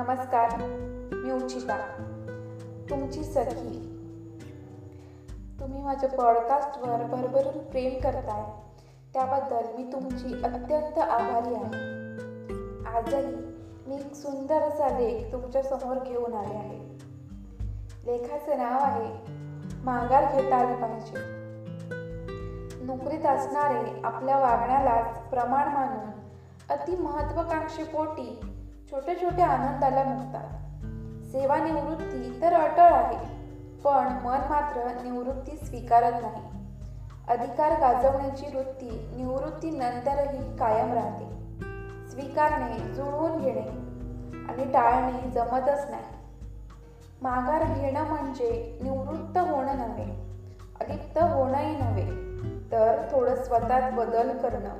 नमस्कार मी उचिता. तुमची सखी. तुम्ही माझ्या पॉडकास्टवर भरभरून प्रेम करताय. त्याबद्दल मी तुमची अत्यंत आभारी आहे. आजही मी एक सुंदर असा लेख तुमच्यासमोर घेऊन आले आहे. लेखाचे नाव आहे माघार घेता आली पाहिजे. नोकरीत असणारे आपल्या वागण्यालाच प्रमाण मानून अति महत्वाकांक्षेपोटी छोट्या छोट्या आनंदाला मुकतात सेवानिवृत्ती तर अटळ आहे पण मन मात्र निवृत्ती स्वीकारत नाही. अधिकार गाजवण्याची वृत्ती निवृत्तीनंतरही कायम राहते. स्वीकारणे जुळवून घेणे आणि टाळणे जमतच नाही. माघार घेणं म्हणजे निवृत्त होणं नव्हे अलिप्त होणंही नव्हे तर थोडं स्वतःत बदल करणं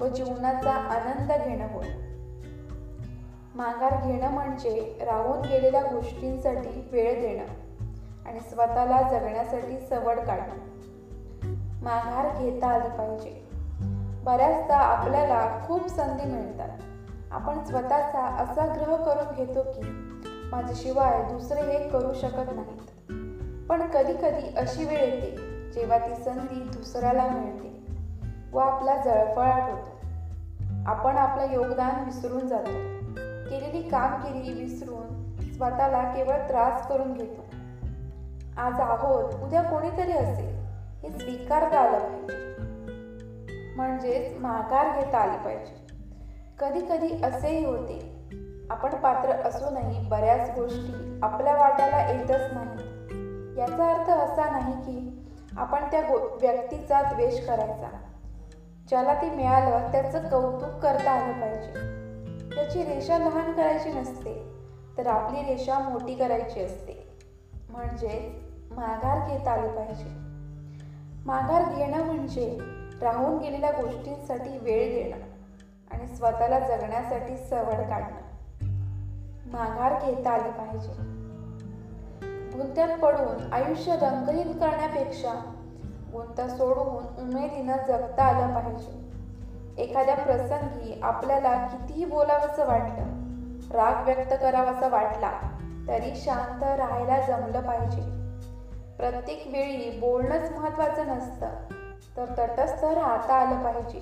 व जीवनाचा आनंद घेणं होय. माघार घेणं म्हणजे राहून गेलेल्या गोष्टींसाठी वेळ देणं आणि स्वतःला जगण्यासाठी सवड काढणं. माघार घेता आली पाहिजे. बऱ्याचदा आपल्याला खूप संधी मिळतात. आपण स्वतःचा असा ग्रह करून घेतो की माझ्याशिवाय दुसरे हे करू शकत नाहीत. पण कधी कधी अशी वेळ येते जेव्हा ती संधी दुसऱ्याला मिळते व आपला जळफळाट होतो. आपण आपलं योगदान विसरून जातो. केलेली कामगिरी विसरून स्वतःला केवळ त्रास करून घेतो. आज आहोत उद्या कोणीतरी असेल हे स्वीकारता आलं पाहिजे. म्हणजेच माघार घेता आली पाहिजे. कधी कधी असेही होते आपण पात्र असूनही बऱ्याच गोष्टी आपल्या वाट्याला येतच नाहीत. याचा अर्थ असा नाही की आपण त्या व्यक्तीचा द्वेष करायचा. ज्याला ते मिळालं त्याचं कौतुक करता आलं पाहिजे. त्याची रेषा लहान करायची नसते तर आपली रेषा मोठी करायची असते. म्हणजेच माघार घेता आली पाहिजे. माघार घेणं म्हणजे राहून गेलेल्या गोष्टींसाठी वेळ देणं आणि स्वतःला जगण्यासाठी सवड काढणं. माघार घेता आली पाहिजे. गुंत्यात पडून आयुष्य रंगहीन करण्यापेक्षा गुंता सोडवून उमेदीनं जगता आलं पाहिजे. एखाद्या प्रसंगी आपल्याला कितीही बोलावंसं वाटलं राग व्यक्त करावासा वाटला तरी शांत राहायला जमलं पाहिजे. प्रत्येक वेळी बोलणंच महत्वाचं नसतं तर तटस्थ राहता आलं पाहिजे.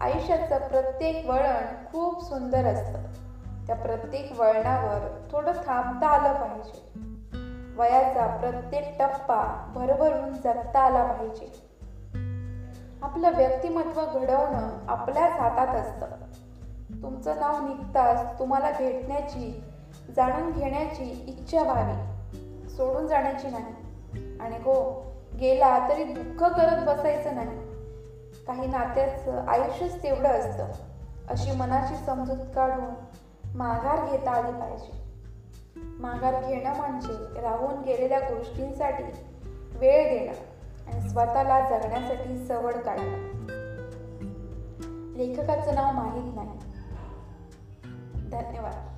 आयुष्याचं प्रत्येक वळण खूप सुंदर असतं. त्या प्रत्येक वळणावर थोडं थांबता आलं पाहिजे. वयाचा प्रत्येक टप्पा भरभरून जगता आला पाहिजे. आपलं व्यक्तिमत्व घडवणं आपल्याच हातात असतं. तुमचं नाव निघताच तुम्हाला भेटण्याची जाणून घेण्याची इच्छा व्हावी. सोडून जाण्याची नाही. आणि हो गेला तरी दुःख करत बसायचं नाही. काही नात्याचं आयुष्यच तेवढं असतं. अशी मनाची समजूत काढून माघार घेता आली पाहिजे. माघार घेणं म्हणजे राहून गेलेल्या गोष्टींसाठी वेळ देणं. स्वतःला जगण्यासाठी सवड काढणं. लेखकाचं नाव माहीत नाही. धन्यवाद.